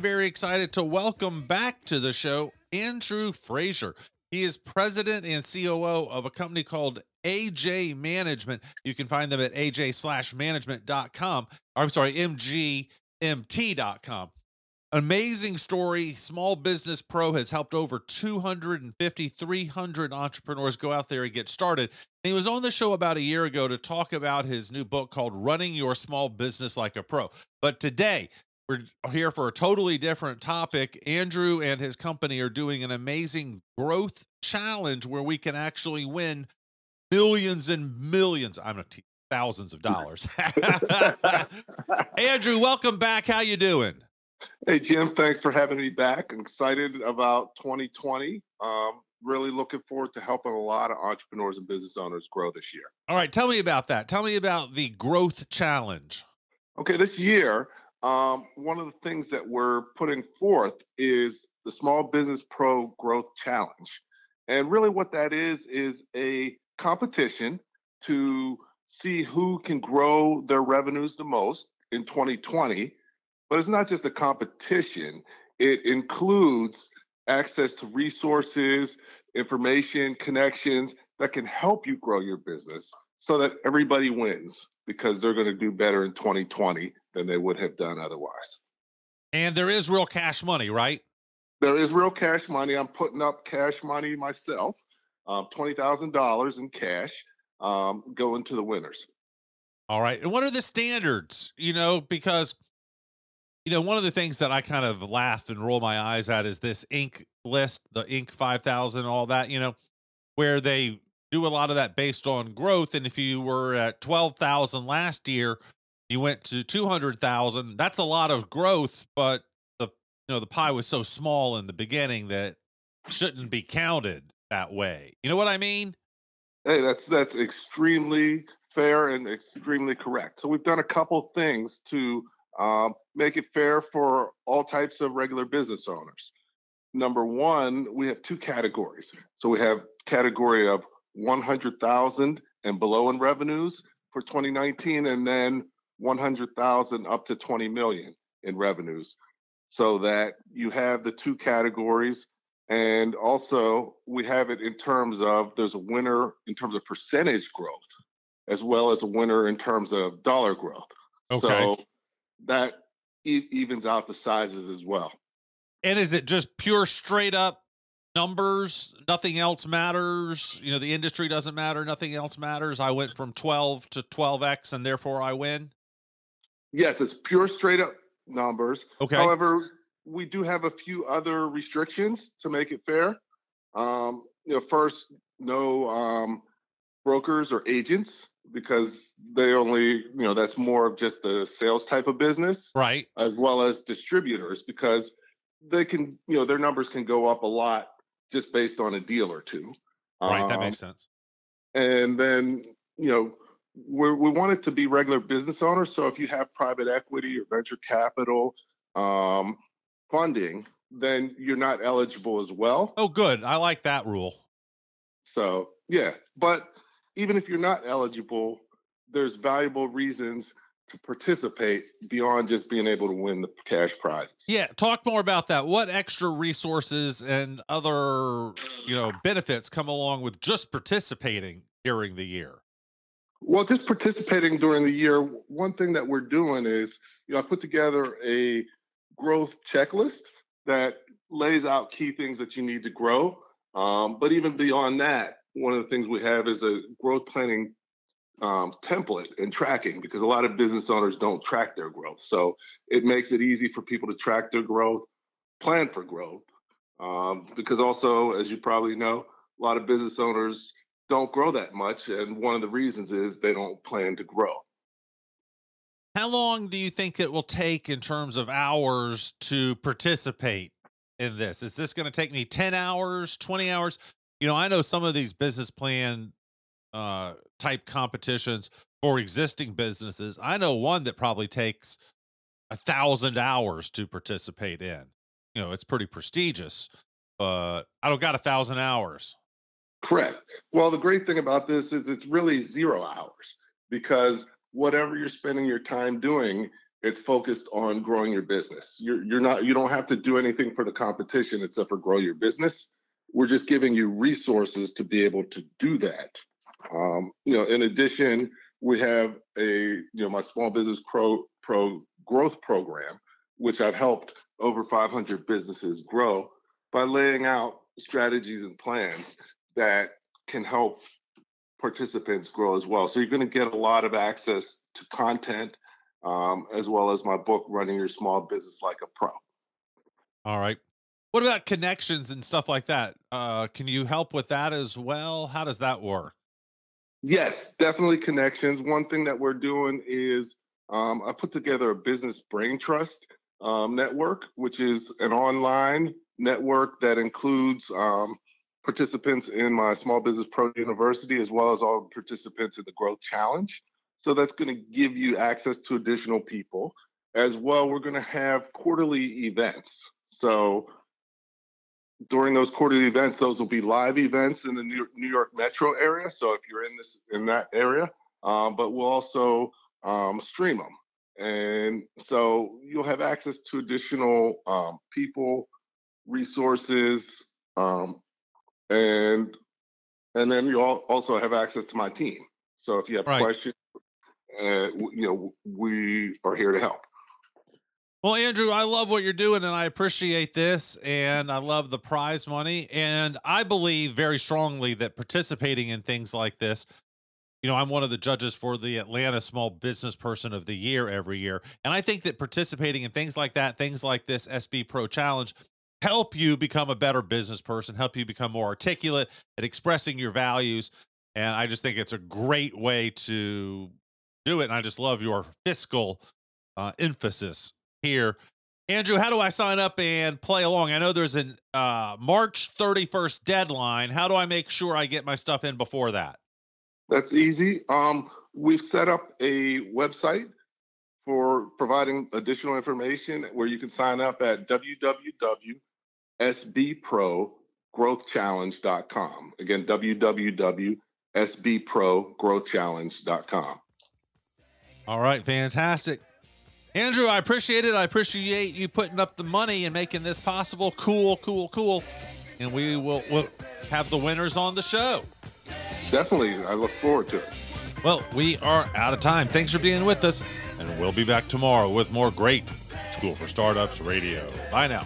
very excited to welcome back to the show Andrew Fraser. He is president and COO of a company called AJ Management. You can find them at aj slash management.com. I'm sorry, mgmt.com. Amazing story. Small Business Pro has helped over 250, 300 entrepreneurs go out there and get started. He was on the show about a year ago to talk about his new book called Running Your Small Business Like a Pro. But today, we're here for a totally different topic. Andrew and his company are doing an amazing growth challenge where we can actually win millions and millions. I'm to thousands of dollars. Andrew, welcome back. How you doing? Hey Jim, thanks for having me back. I'm excited about 2020. Um, really looking forward to helping a lot of entrepreneurs and business owners grow this year. All right, tell me about that. Tell me about the growth challenge. Okay, this year, um, one of the things that we're putting forth is the Small Business Pro Growth Challenge. And really, what that is, is a competition to see who can grow their revenues the most in 2020 but it's not just a competition, it includes access to resources, information, connections that can help you grow your business so that everybody wins because they're going to do better in 2020 than they would have done otherwise. And there is real cash money, right? There is real cash money. I'm putting up cash money myself, um, $20,000 in cash um, going to the winners. All right. And what are the standards? You know, because you know, one of the things that I kind of laugh and roll my eyes at is this Inc list, the Inc 5000, all that, you know, where they do a lot of that based on growth. And if you were at 12,000 last year, you went to 200,000. That's a lot of growth, but the, you know, the pie was so small in the beginning that shouldn't be counted that way. You know what I mean? Hey, that's, that's extremely fair and extremely correct. So we've done a couple things to um, make it fair for all types of regular business owners. Number one, we have two categories. So we have category of 100,000 and below in revenues for 2019, and then 100,000 up to 20 million in revenues. So that you have the two categories. And also, we have it in terms of there's a winner in terms of percentage growth, as well as a winner in terms of dollar growth. Okay. So that e- evens out the sizes as well. And is it just pure straight up numbers? Nothing else matters. You know, the industry doesn't matter. Nothing else matters. I went from 12 to 12x and therefore I win. Yes, it's pure straight up numbers. Okay. However, we do have a few other restrictions to make it fair. Um, you know, first, no um, brokers or agents because they only you know that's more of just a sales type of business right as well as distributors because they can you know their numbers can go up a lot just based on a deal or two right um, that makes sense and then you know we we want it to be regular business owners so if you have private equity or venture capital um, funding then you're not eligible as well oh good i like that rule so yeah but even if you're not eligible, there's valuable reasons to participate beyond just being able to win the cash prizes. Yeah, talk more about that. What extra resources and other, you know, benefits come along with just participating during the year? Well, just participating during the year, one thing that we're doing is, you know, I put together a growth checklist that lays out key things that you need to grow. Um, but even beyond that, one of the things we have is a growth planning um, template and tracking because a lot of business owners don't track their growth. So it makes it easy for people to track their growth, plan for growth. Um, because also, as you probably know, a lot of business owners don't grow that much. And one of the reasons is they don't plan to grow. How long do you think it will take in terms of hours to participate in this? Is this going to take me 10 hours, 20 hours? you know, I know some of these business plan uh, type competitions for existing businesses. I know one that probably takes a thousand hours to participate in. You know, it's pretty prestigious, but I don't got a thousand hours. Correct. Well, the great thing about this is it's really zero hours because whatever you're spending your time doing it's focused on growing your business. You're you're not you don't have to do anything for the competition except for grow your business. We're just giving you resources to be able to do that. Um, you know, in addition, we have a you know my small business pro pro growth program, which I've helped over 500 businesses grow by laying out strategies and plans that can help participants grow as well. So you're going to get a lot of access to content um, as well as my book, Running Your Small Business Like a Pro. All right. What about connections and stuff like that? Uh, can you help with that as well? How does that work? Yes, definitely connections. One thing that we're doing is um, I put together a business brain trust um, network, which is an online network that includes um, participants in my Small Business Pro University as well as all the participants in the Growth Challenge. So that's going to give you access to additional people. As well, we're going to have quarterly events. So during those quarterly events, those will be live events in the New York metro area. So if you're in this in that area, um, but we'll also um, stream them. And so you'll have access to additional um, people, resources, um, and and then you all also have access to my team. So if you have right. questions, uh, you know we are here to help. Well, Andrew, I love what you're doing and I appreciate this and I love the prize money and I believe very strongly that participating in things like this you know, I'm one of the judges for the Atlanta Small Business Person of the Year every year. And I think that participating in things like that, things like this SB Pro Challenge, help you become a better business person, help you become more articulate at expressing your values. And I just think it's a great way to do it. And I just love your fiscal uh, emphasis here. Andrew, how do I sign up and play along? I know there's an uh, March 31st deadline. How do I make sure I get my stuff in before that? That's easy. Um, we've set up a website for providing additional information where you can sign up at www.sbprogrowthchallenge.com. Again, www.sbprogrowthchallenge.com. All right, fantastic. Andrew, I appreciate it. I appreciate you putting up the money and making this possible. Cool, cool, cool. And we will we'll have the winners on the show. Definitely. I look forward to it. Well, we are out of time. Thanks for being with us, and we'll be back tomorrow with more great School for Startups radio. Bye now.